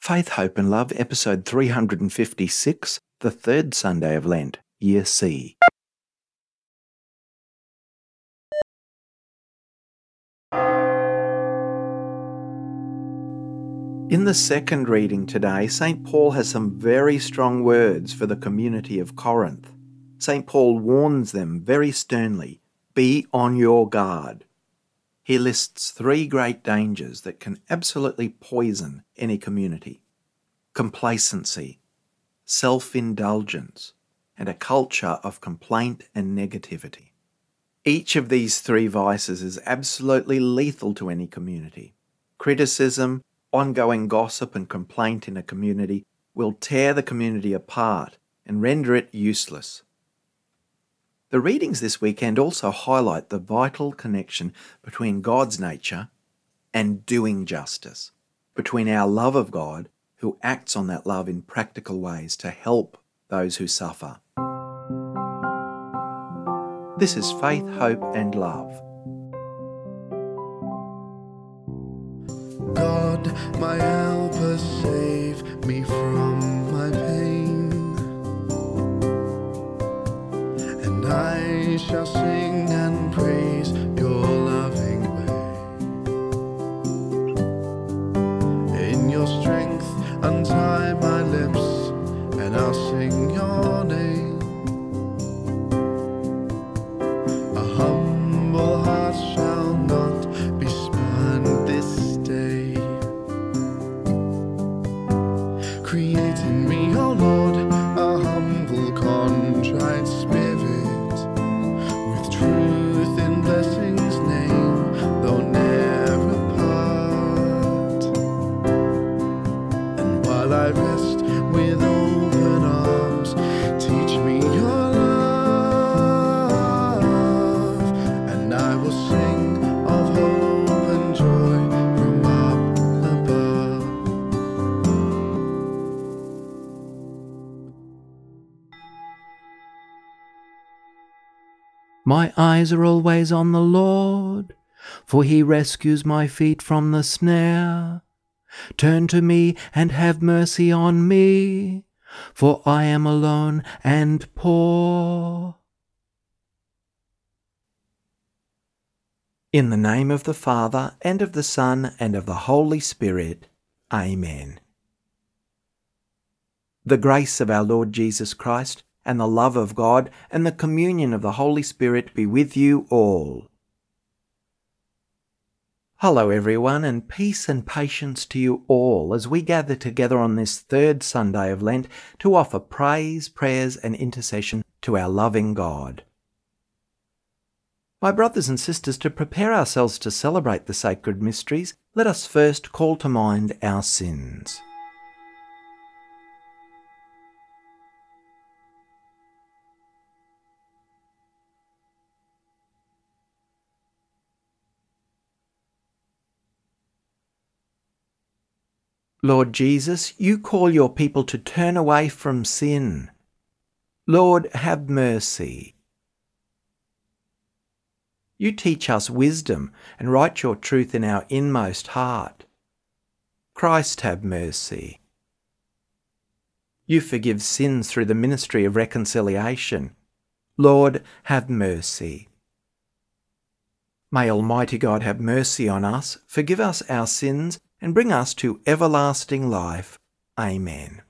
Faith, Hope and Love, episode 356, the third Sunday of Lent, Year C. In the second reading today, St. Paul has some very strong words for the community of Corinth. St. Paul warns them very sternly be on your guard. He lists three great dangers that can absolutely poison any community complacency, self indulgence, and a culture of complaint and negativity. Each of these three vices is absolutely lethal to any community. Criticism, ongoing gossip, and complaint in a community will tear the community apart and render it useless. The readings this weekend also highlight the vital connection between God's nature and doing justice, between our love of God, who acts on that love in practical ways to help those who suffer. This is Faith, Hope and Love. God, my helper, save me from I shall My eyes are always on the Lord, for he rescues my feet from the snare. Turn to me and have mercy on me, for I am alone and poor. In the name of the Father, and of the Son, and of the Holy Spirit. Amen. The grace of our Lord Jesus Christ, and the love of God, and the communion of the Holy Spirit be with you all. Hello, everyone, and peace and patience to you all as we gather together on this third Sunday of Lent to offer praise, prayers, and intercession to our loving God. My brothers and sisters, to prepare ourselves to celebrate the sacred mysteries, let us first call to mind our sins. Lord Jesus, you call your people to turn away from sin. Lord, have mercy. You teach us wisdom and write your truth in our inmost heart. Christ, have mercy. You forgive sins through the ministry of reconciliation. Lord, have mercy. May Almighty God have mercy on us, forgive us our sins, and bring us to everlasting life. Amen.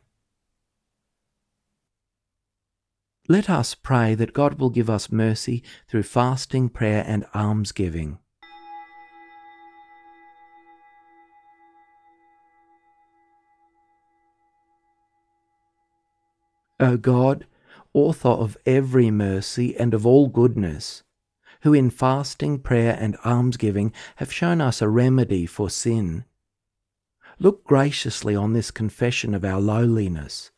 Let us pray that God will give us mercy through fasting, prayer, and almsgiving. O God, author of every mercy and of all goodness, who in fasting, prayer, and almsgiving have shown us a remedy for sin, look graciously on this confession of our lowliness,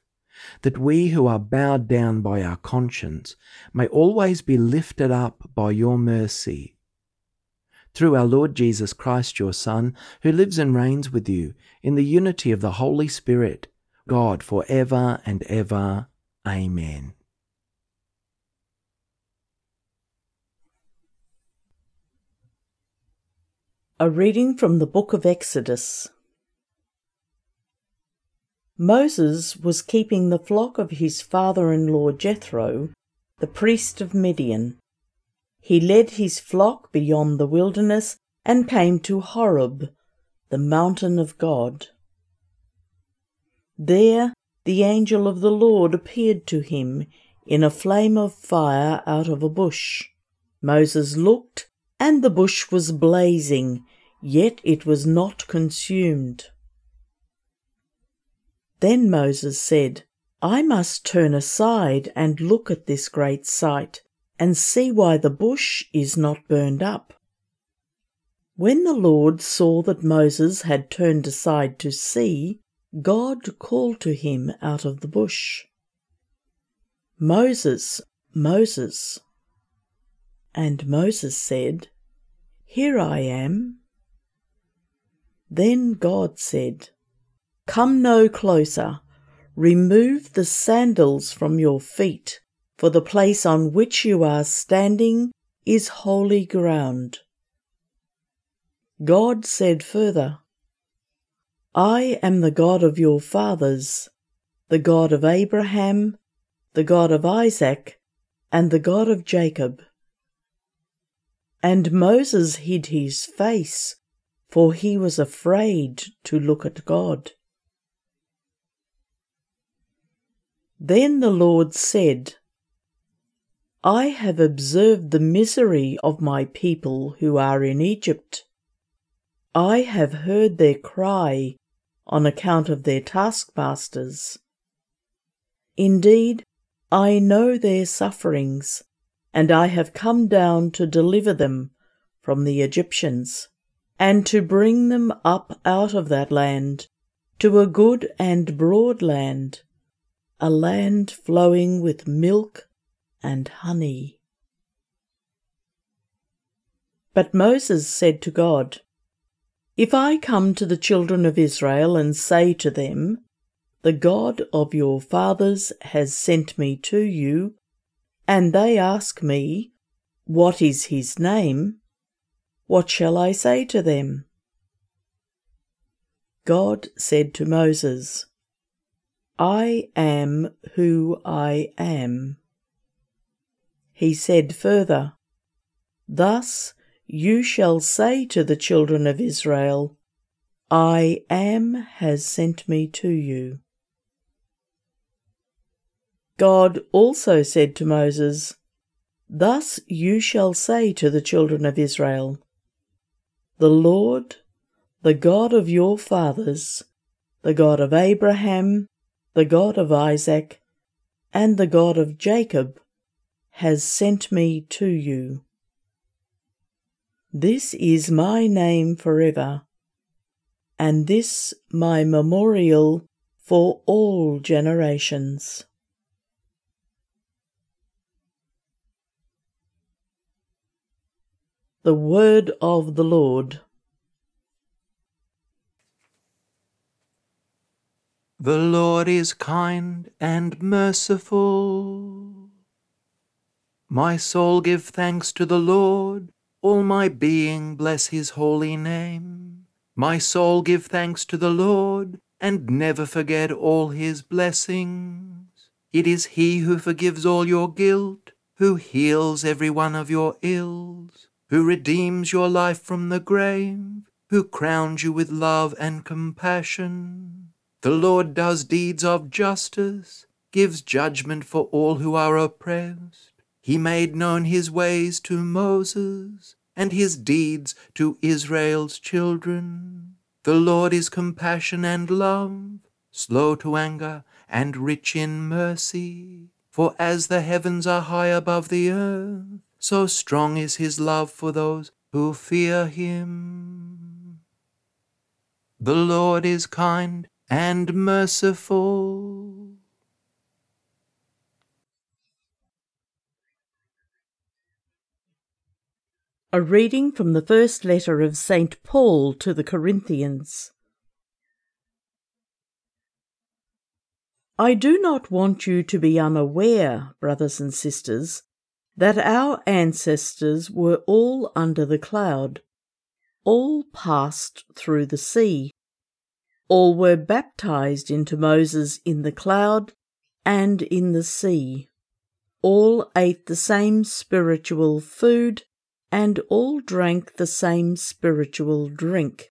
that we who are bowed down by our conscience may always be lifted up by your mercy. Through our Lord Jesus Christ, your Son, who lives and reigns with you in the unity of the Holy Spirit, God for ever and ever. Amen. A reading from the book of Exodus. Moses was keeping the flock of his father in law Jethro, the priest of Midian. He led his flock beyond the wilderness and came to Horeb, the mountain of God. There the angel of the Lord appeared to him in a flame of fire out of a bush. Moses looked, and the bush was blazing, yet it was not consumed. Then Moses said, I must turn aside and look at this great sight, and see why the bush is not burned up. When the Lord saw that Moses had turned aside to see, God called to him out of the bush. Moses, Moses. And Moses said, Here I am. Then God said, Come no closer, remove the sandals from your feet, for the place on which you are standing is holy ground. God said further, I am the God of your fathers, the God of Abraham, the God of Isaac, and the God of Jacob. And Moses hid his face, for he was afraid to look at God. Then the Lord said, I have observed the misery of my people who are in Egypt. I have heard their cry on account of their taskmasters. Indeed, I know their sufferings, and I have come down to deliver them from the Egyptians, and to bring them up out of that land to a good and broad land, a land flowing with milk and honey. But Moses said to God, If I come to the children of Israel and say to them, the God of your fathers has sent me to you, and they ask me, What is his name? What shall I say to them? God said to Moses, I am who I am. He said further, Thus you shall say to the children of Israel, I am has sent me to you. God also said to Moses, Thus you shall say to the children of Israel, The Lord, the God of your fathers, the God of Abraham, the God of Isaac, and the God of Jacob, has sent me to you. This is my name forever, and this my memorial for all generations. The word of the Lord. The Lord is kind and merciful. My soul give thanks to the Lord, all my being bless his holy name. My soul give thanks to the Lord, and never forget all his blessings. It is he who forgives all your guilt, who heals every one of your ills who redeems your life from the grave, who crowns you with love and compassion. The Lord does deeds of justice, gives judgment for all who are oppressed. He made known his ways to Moses, and his deeds to Israel's children. The Lord is compassion and love, slow to anger, and rich in mercy. For as the heavens are high above the earth, so strong is his love for those who fear him. The Lord is kind and merciful. A reading from the first letter of St. Paul to the Corinthians. I do not want you to be unaware, brothers and sisters, that our ancestors were all under the cloud, all passed through the sea, all were baptized into Moses in the cloud and in the sea. All ate the same spiritual food and all drank the same spiritual drink.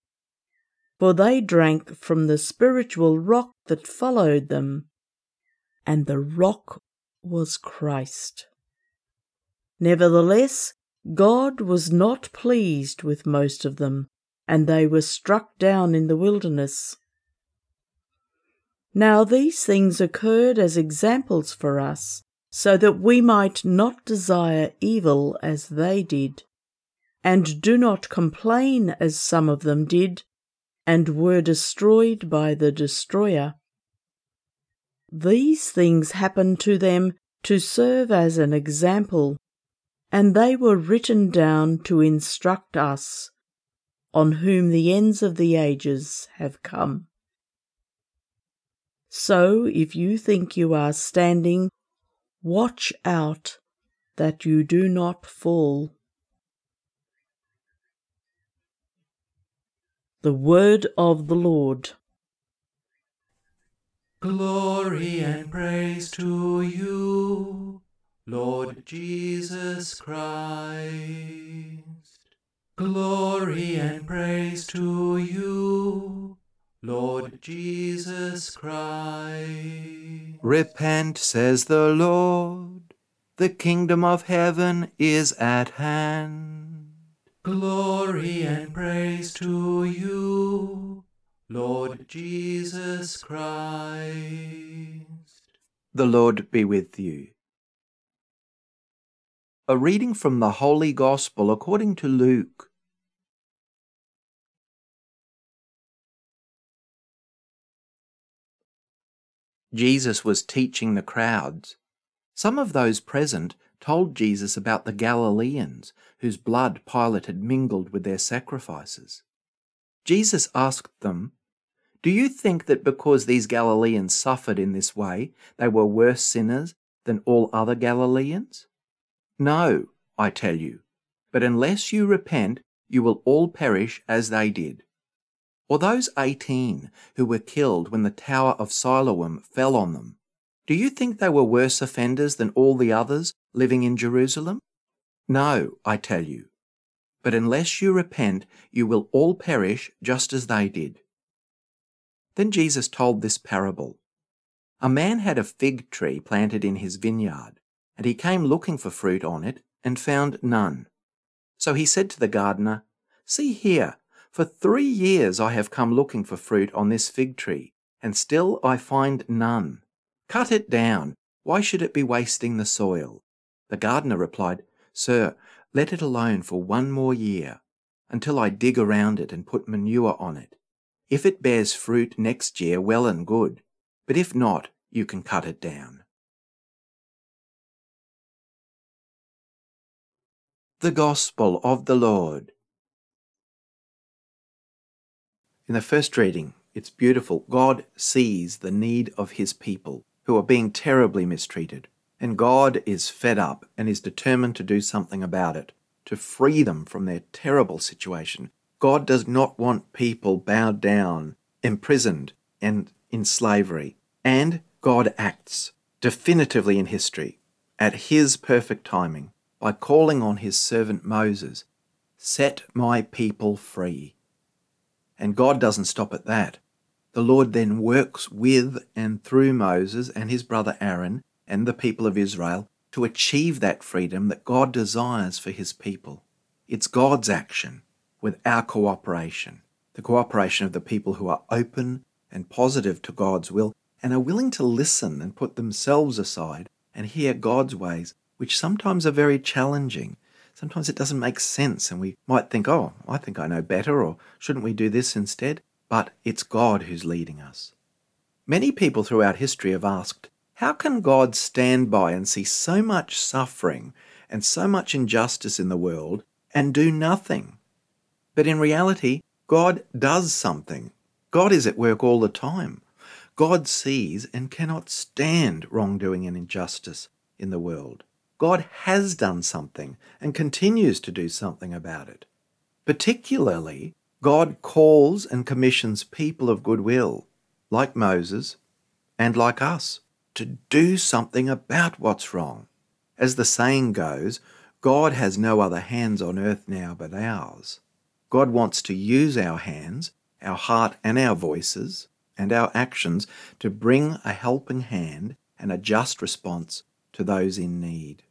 For they drank from the spiritual rock that followed them, and the rock was Christ. Nevertheless, God was not pleased with most of them, and they were struck down in the wilderness. Now these things occurred as examples for us, so that we might not desire evil as they did, and do not complain as some of them did, and were destroyed by the destroyer. These things happened to them to serve as an example and they were written down to instruct us, on whom the ends of the ages have come. So if you think you are standing, watch out that you do not fall. The Word of the Lord. Glory and praise to you, Lord Jesus Christ. Glory and praise to you, Lord Jesus Christ. Repent, says the Lord, the kingdom of heaven is at hand. Glory and praise to you, Lord Jesus Christ. The Lord be with you. A reading from the Holy Gospel according to Luke. Jesus was teaching the crowds. Some of those present told Jesus about the Galileans whose blood Pilate had mingled with their sacrifices. Jesus asked them, Do you think that because these Galileans suffered in this way, they were worse sinners than all other Galileans? No, I tell you, but unless you repent, you will all perish as they did. Or those eighteen who were killed when the tower of Siloam fell on them, do you think they were worse offenders than all the others living in Jerusalem? No, I tell you, but unless you repent, you will all perish just as they did. Then Jesus told this parable. A man had a fig tree planted in his vineyard and he came looking for fruit on it and found none. So he said to the gardener, See here, for three years I have come looking for fruit on this fig tree, and still I find none. Cut it down. Why should it be wasting the soil? The gardener replied, Sir, let it alone for one more year, until I dig around it and put manure on it. If it bears fruit next year, well and good, but if not, you can cut it down. the Gospel of the Lord. In the first reading, it's beautiful. God sees the need of his people who are being terribly mistreated, and God is fed up and is determined to do something about it, to free them from their terrible situation. God does not want people bowed down, imprisoned, and in slavery. And God acts definitively in history at his perfect timing by calling on his servant Moses, Set my people free. And God doesn't stop at that. The Lord then works with and through Moses and his brother Aaron and the people of Israel to achieve that freedom that God desires for his people. It's God's action with our cooperation, the cooperation of the people who are open and positive to God's will and are willing to listen and put themselves aside and hear God's ways which sometimes are very challenging. Sometimes it doesn't make sense, and we might think, oh, I think I know better, or shouldn't we do this instead? But it's God who's leading us. Many people throughout history have asked, how can God stand by and see so much suffering and so much injustice in the world and do nothing? But in reality, God does something. God is at work all the time. God sees and cannot stand wrongdoing and injustice in the world. God has done something and continues to do something about it. Particularly, God calls and commissions people of goodwill, like Moses and like us, to do something about what's wrong. As the saying goes, God has no other hands on earth now but ours. God wants to use our hands, our heart, and our voices and our actions to bring a helping hand and a just response to those in need.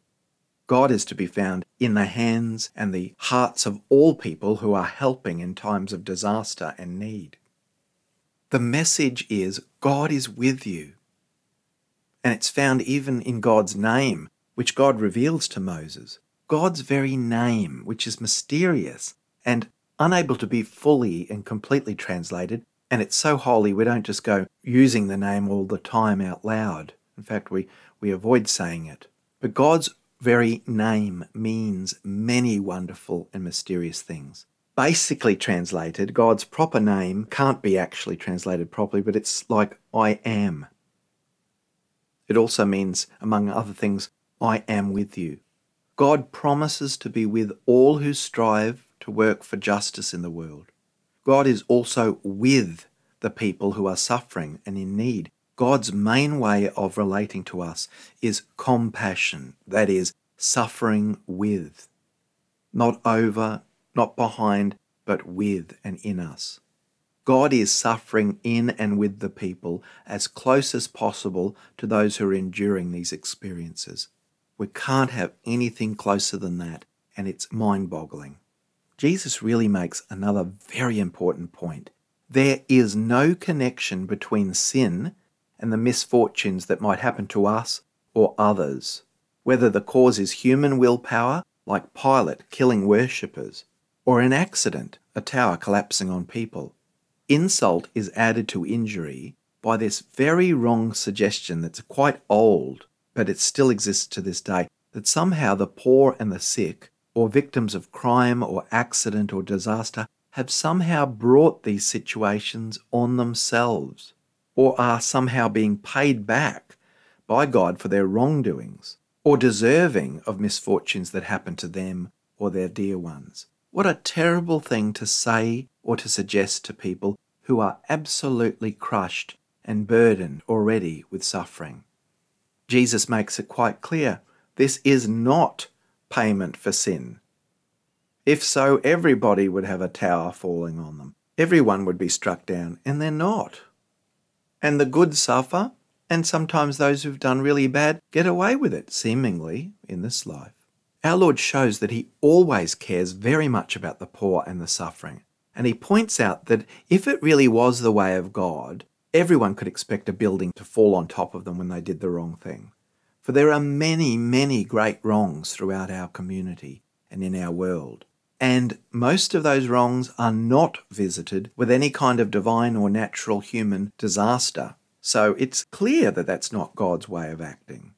God is to be found in the hands and the hearts of all people who are helping in times of disaster and need. The message is God is with you. And it's found even in God's name, which God reveals to Moses. God's very name, which is mysterious and unable to be fully and completely translated, and it's so holy we don't just go using the name all the time out loud. In fact, we, we avoid saying it. But God's very name means many wonderful and mysterious things. Basically translated, God's proper name can't be actually translated properly, but it's like I am. It also means, among other things, I am with you. God promises to be with all who strive to work for justice in the world. God is also with the people who are suffering and in need. God's main way of relating to us is compassion, that is, suffering with. Not over, not behind, but with and in us. God is suffering in and with the people as close as possible to those who are enduring these experiences. We can't have anything closer than that, and it's mind boggling. Jesus really makes another very important point. There is no connection between sin and the misfortunes that might happen to us or others, whether the cause is human willpower, like Pilate killing worshippers, or an accident, a tower collapsing on people. Insult is added to injury by this very wrong suggestion that's quite old, but it still exists to this day, that somehow the poor and the sick or victims of crime or accident or disaster have somehow brought these situations on themselves or are somehow being paid back by God for their wrongdoings or deserving of misfortunes that happen to them or their dear ones. What a terrible thing to say or to suggest to people who are absolutely crushed and burdened already with suffering. Jesus makes it quite clear this is not payment for sin. If so, everybody would have a tower falling on them. Everyone would be struck down, and they're not. And the good suffer, and sometimes those who've done really bad get away with it, seemingly, in this life. Our Lord shows that He always cares very much about the poor and the suffering. And He points out that if it really was the way of God, everyone could expect a building to fall on top of them when they did the wrong thing. For there are many, many great wrongs throughout our community and in our world. And most of those wrongs are not visited with any kind of divine or natural human disaster. So it's clear that that's not God's way of acting.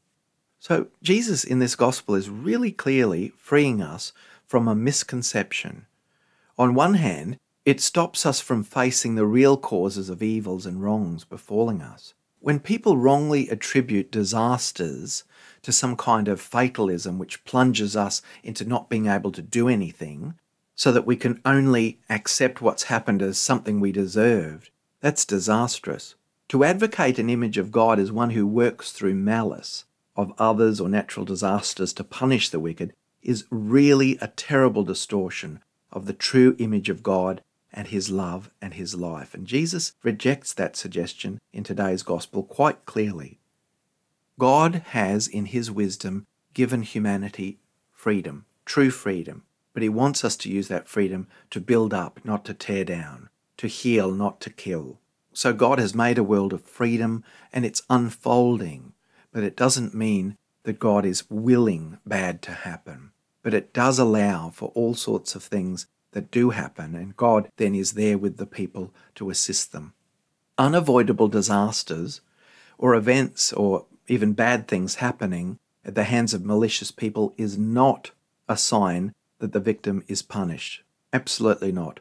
So Jesus in this gospel is really clearly freeing us from a misconception. On one hand, it stops us from facing the real causes of evils and wrongs befalling us. When people wrongly attribute disasters to some kind of fatalism which plunges us into not being able to do anything, so that we can only accept what's happened as something we deserved, that's disastrous. To advocate an image of God as one who works through malice of others or natural disasters to punish the wicked is really a terrible distortion of the true image of God and his love and his life. And Jesus rejects that suggestion in today's gospel quite clearly. God has, in his wisdom, given humanity freedom, true freedom, but he wants us to use that freedom to build up, not to tear down, to heal, not to kill. So God has made a world of freedom and it's unfolding, but it doesn't mean that God is willing bad to happen. But it does allow for all sorts of things that do happen, and God then is there with the people to assist them. Unavoidable disasters or events or even bad things happening at the hands of malicious people is not a sign that the victim is punished. Absolutely not.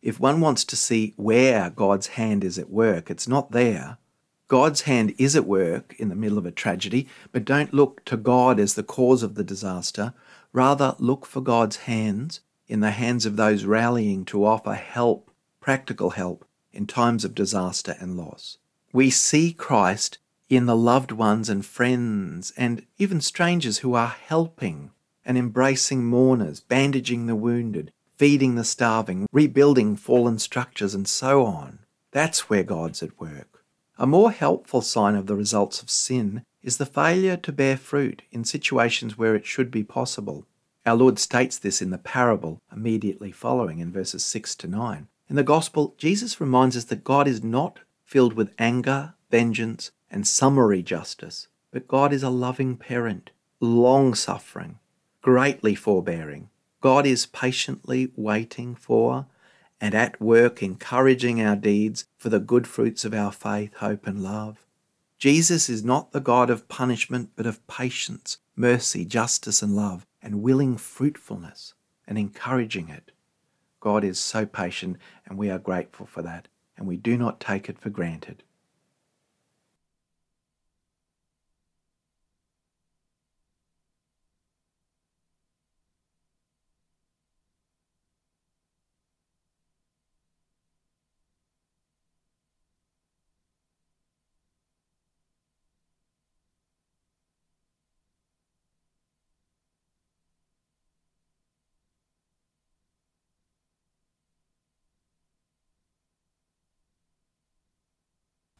If one wants to see where God's hand is at work, it's not there. God's hand is at work in the middle of a tragedy, but don't look to God as the cause of the disaster. Rather, look for God's hands in the hands of those rallying to offer help practical help in times of disaster and loss. We see Christ in the loved ones and friends and even strangers who are helping and embracing mourners, bandaging the wounded, feeding the starving, rebuilding fallen structures, and so on. That's where God's at work. A more helpful sign of the results of sin is the failure to bear fruit in situations where it should be possible. Our Lord states this in the parable immediately following in verses 6 to 9. In the Gospel, Jesus reminds us that God is not filled with anger, vengeance, and summary justice, but God is a loving parent, long suffering, greatly forbearing. God is patiently waiting for and at work encouraging our deeds for the good fruits of our faith, hope, and love. Jesus is not the God of punishment, but of patience, mercy, justice, and love, and willing fruitfulness and encouraging it. God is so patient, and we are grateful for that, and we do not take it for granted.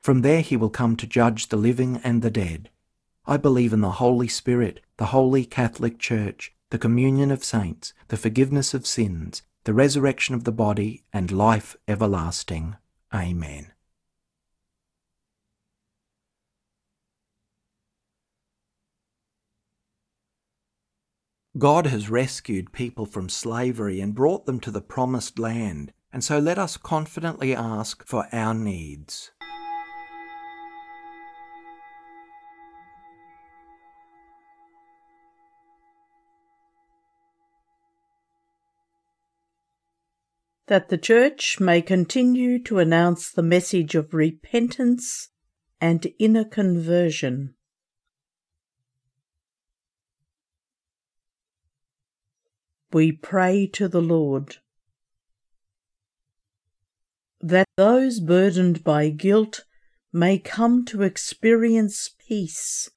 From there he will come to judge the living and the dead. I believe in the Holy Spirit, the Holy Catholic Church, the communion of saints, the forgiveness of sins, the resurrection of the body, and life everlasting. Amen. God has rescued people from slavery and brought them to the promised land, and so let us confidently ask for our needs. That the Church may continue to announce the message of repentance and inner conversion. We pray to the Lord that those burdened by guilt may come to experience peace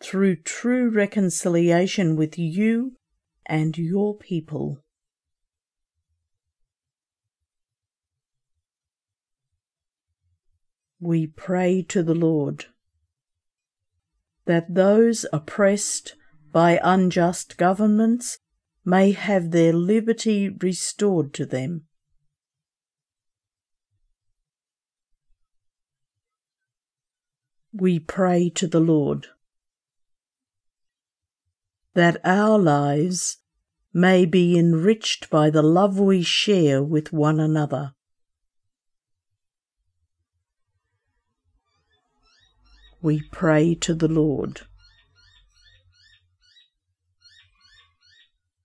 through true reconciliation with you and your people. We pray to the Lord that those oppressed by unjust governments may have their liberty restored to them. We pray to the Lord that our lives may be enriched by the love we share with one another. We pray to the Lord.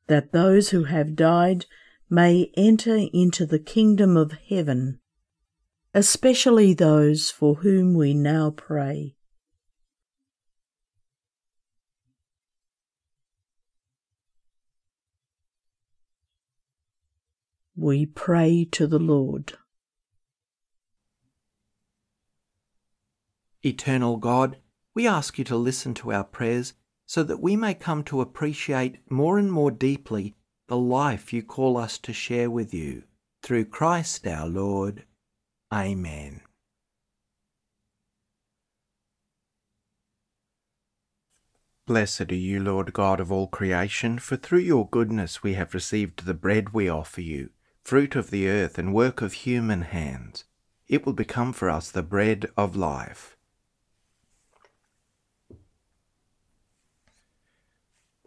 That those who have died may enter into the kingdom of heaven, especially those for whom we now pray. We pray to the Lord. Eternal God, we ask you to listen to our prayers so that we may come to appreciate more and more deeply the life you call us to share with you. Through Christ our Lord. Amen. Blessed are you, Lord God of all creation, for through your goodness we have received the bread we offer you, fruit of the earth and work of human hands. It will become for us the bread of life.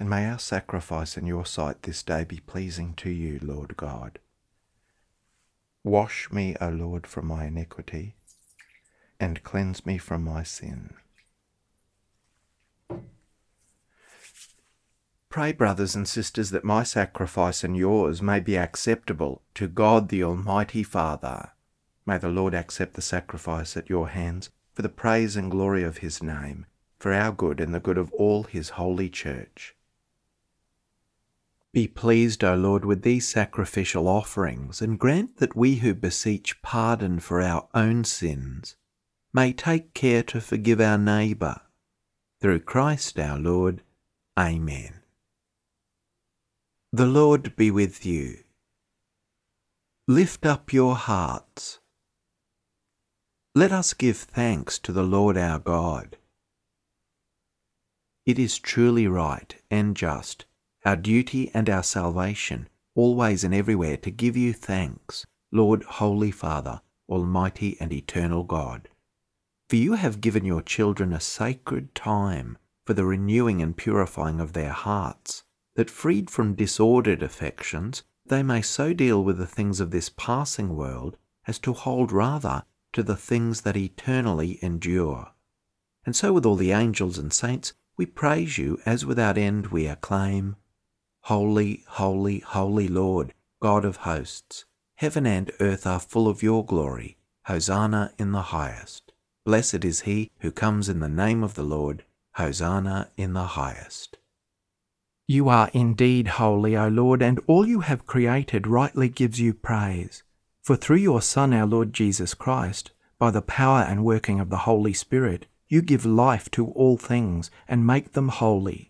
and may our sacrifice in your sight this day be pleasing to you, Lord God. Wash me, O Lord, from my iniquity, and cleanse me from my sin. Pray, brothers and sisters, that my sacrifice and yours may be acceptable to God the Almighty Father. May the Lord accept the sacrifice at your hands for the praise and glory of his name, for our good and the good of all his holy church. Be pleased, O Lord, with these sacrificial offerings, and grant that we who beseech pardon for our own sins may take care to forgive our neighbour. Through Christ our Lord. Amen. The Lord be with you. Lift up your hearts. Let us give thanks to the Lord our God. It is truly right and just, our duty and our salvation, always and everywhere to give you thanks, Lord, Holy Father, Almighty and Eternal God. For you have given your children a sacred time for the renewing and purifying of their hearts that freed from disordered affections, they may so deal with the things of this passing world as to hold rather to the things that eternally endure. And so with all the angels and saints, we praise you as without end we acclaim, Holy, holy, holy Lord, God of hosts, heaven and earth are full of your glory. Hosanna in the highest. Blessed is he who comes in the name of the Lord. Hosanna in the highest. You are indeed holy, O Lord, and all you have created rightly gives you praise. For through your Son, our Lord Jesus Christ, by the power and working of the Holy Spirit, you give life to all things and make them holy,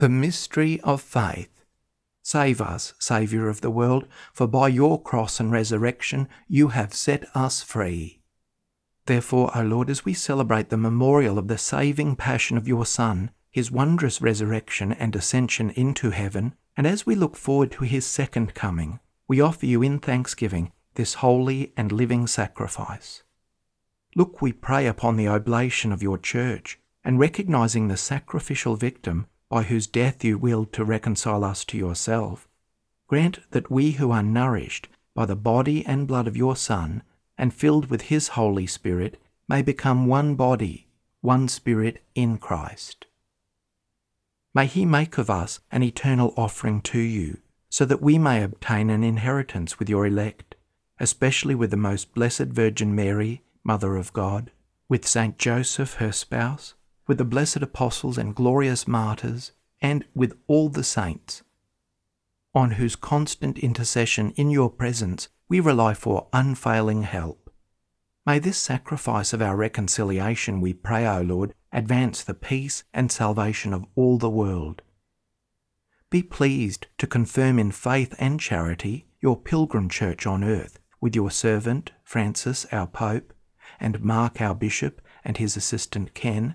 The mystery of faith. Save us, Saviour of the world, for by your cross and resurrection you have set us free. Therefore, O Lord, as we celebrate the memorial of the saving passion of your Son, his wondrous resurrection and ascension into heaven, and as we look forward to his second coming, we offer you in thanksgiving this holy and living sacrifice. Look, we pray upon the oblation of your church, and recognizing the sacrificial victim, by whose death you willed to reconcile us to yourself, grant that we who are nourished by the body and blood of your Son, and filled with his Holy Spirit, may become one body, one spirit in Christ. May He make of us an eternal offering to you, so that we may obtain an inheritance with your elect, especially with the most blessed Virgin Mary, Mother of God, with Saint Joseph, her spouse, with the blessed apostles and glorious martyrs, and with all the saints, on whose constant intercession in your presence we rely for unfailing help. May this sacrifice of our reconciliation, we pray, O Lord, advance the peace and salvation of all the world. Be pleased to confirm in faith and charity your pilgrim church on earth, with your servant, Francis, our Pope, and Mark, our Bishop, and his assistant Ken,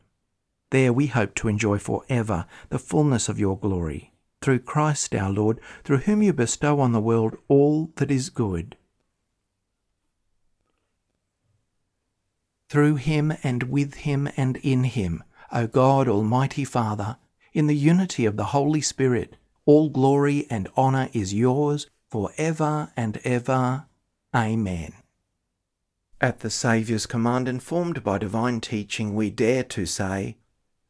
There we hope to enjoy for ever the fullness of your glory, through Christ our Lord, through whom you bestow on the world all that is good. Through him and with him and in him, O God, Almighty Father, in the unity of the Holy Spirit, all glory and honour is yours for ever and ever. Amen. At the Saviour's command, informed by divine teaching, we dare to say,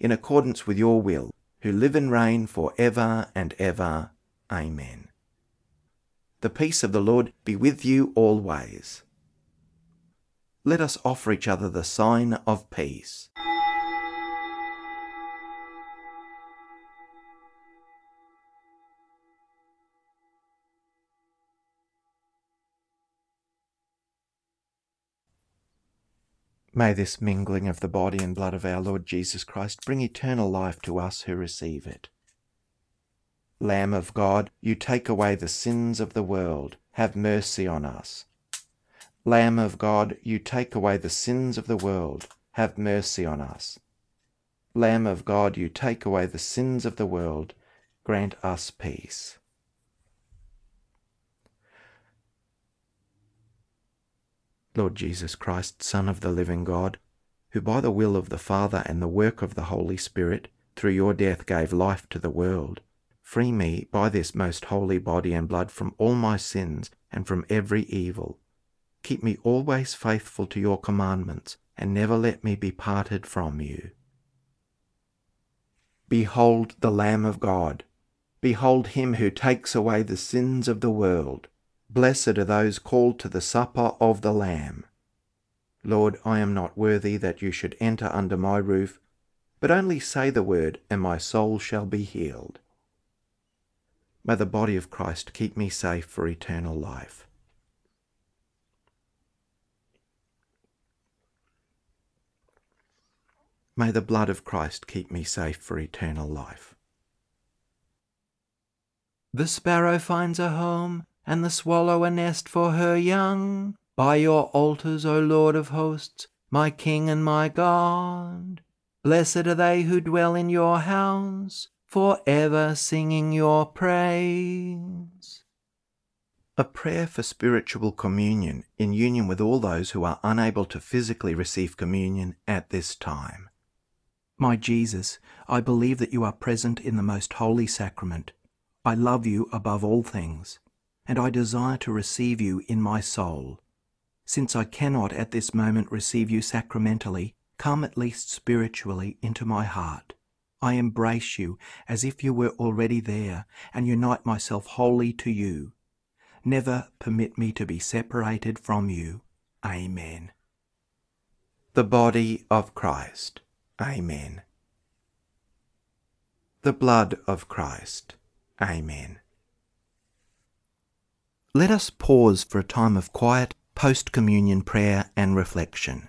in accordance with your will, who live and reign for ever and ever. Amen. The peace of the Lord be with you always. Let us offer each other the sign of peace. May this mingling of the body and blood of our Lord Jesus Christ bring eternal life to us who receive it. Lamb of God, you take away the sins of the world, have mercy on us. Lamb of God, you take away the sins of the world, have mercy on us. Lamb of God, you take away the sins of the world, grant us peace. Lord Jesus Christ, Son of the living God, who by the will of the Father and the work of the Holy Spirit, through your death gave life to the world, free me by this most holy body and blood from all my sins and from every evil. Keep me always faithful to your commandments, and never let me be parted from you. Behold the Lamb of God. Behold him who takes away the sins of the world. Blessed are those called to the supper of the Lamb. Lord, I am not worthy that you should enter under my roof, but only say the word, and my soul shall be healed. May the body of Christ keep me safe for eternal life. May the blood of Christ keep me safe for eternal life. The sparrow finds a home and the swallow a nest for her young. By your altars, O Lord of hosts, my King and my God. Blessed are they who dwell in your house, for ever singing your praise. A prayer for spiritual communion in union with all those who are unable to physically receive communion at this time. My Jesus, I believe that you are present in the most holy sacrament. I love you above all things, and I desire to receive you in my soul. Since I cannot at this moment receive you sacramentally, come at least spiritually into my heart. I embrace you as if you were already there and unite myself wholly to you. Never permit me to be separated from you. Amen. The body of Christ. Amen. The blood of Christ. Amen. Let us pause for a time of quiet post communion prayer and reflection.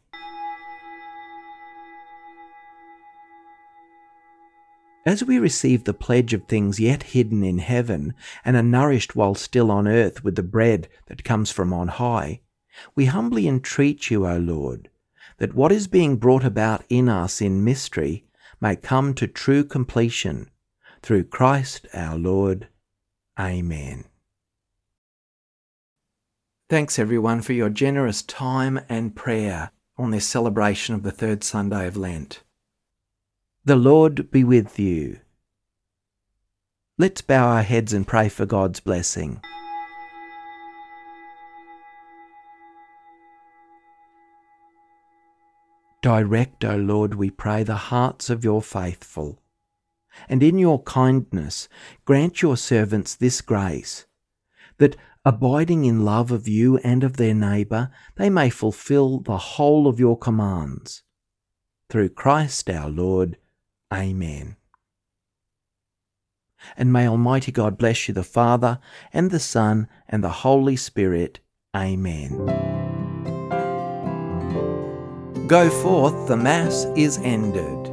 As we receive the pledge of things yet hidden in heaven, and are nourished while still on earth with the bread that comes from on high, we humbly entreat you, O Lord, that what is being brought about in us in mystery may come to true completion. Through Christ our Lord. Amen. Thanks everyone for your generous time and prayer on this celebration of the third Sunday of Lent. The Lord be with you. Let's bow our heads and pray for God's blessing. Direct, O Lord, we pray, the hearts of your faithful, and in your kindness grant your servants this grace, that, abiding in love of you and of their neighbour, they may fulfil the whole of your commands. Through Christ our Lord. Amen. And may Almighty God bless you, the Father, and the Son, and the Holy Spirit. Amen. Go forth, the Mass is ended.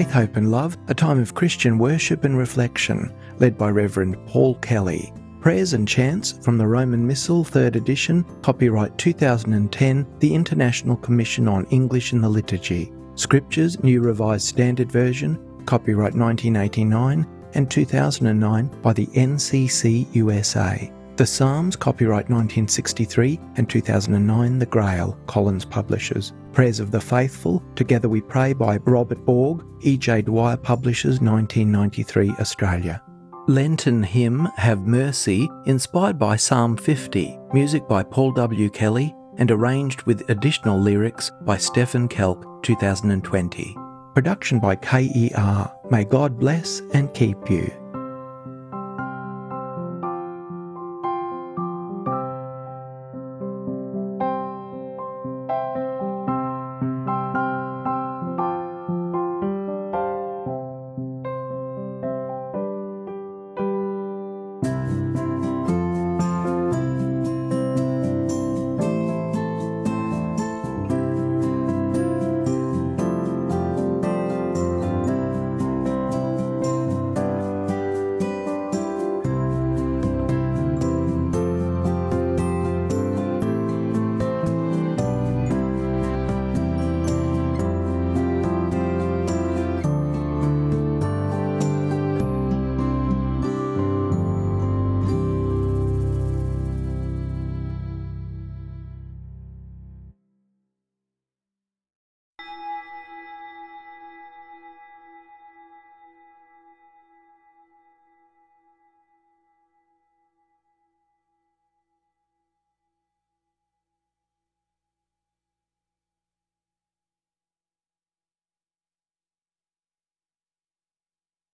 Faith, Hope and Love, a time of Christian worship and reflection, led by Reverend Paul Kelly. Prayers and Chants from the Roman Missal, 3rd edition, copyright 2010, the International Commission on English in the Liturgy. Scriptures, New Revised Standard Version, copyright 1989 and 2009 by the NCC USA. The Psalms, copyright 1963 and 2009, The Grail, Collins Publishers. Prayers of the Faithful, Together We Pray by Robert Borg, E.J. Dwyer Publishers, 1993, Australia. Lenten Hymn Have Mercy, inspired by Psalm 50, music by Paul W. Kelly, and arranged with additional lyrics by Stephen Kelk, 2020. Production by KER. May God bless and keep you.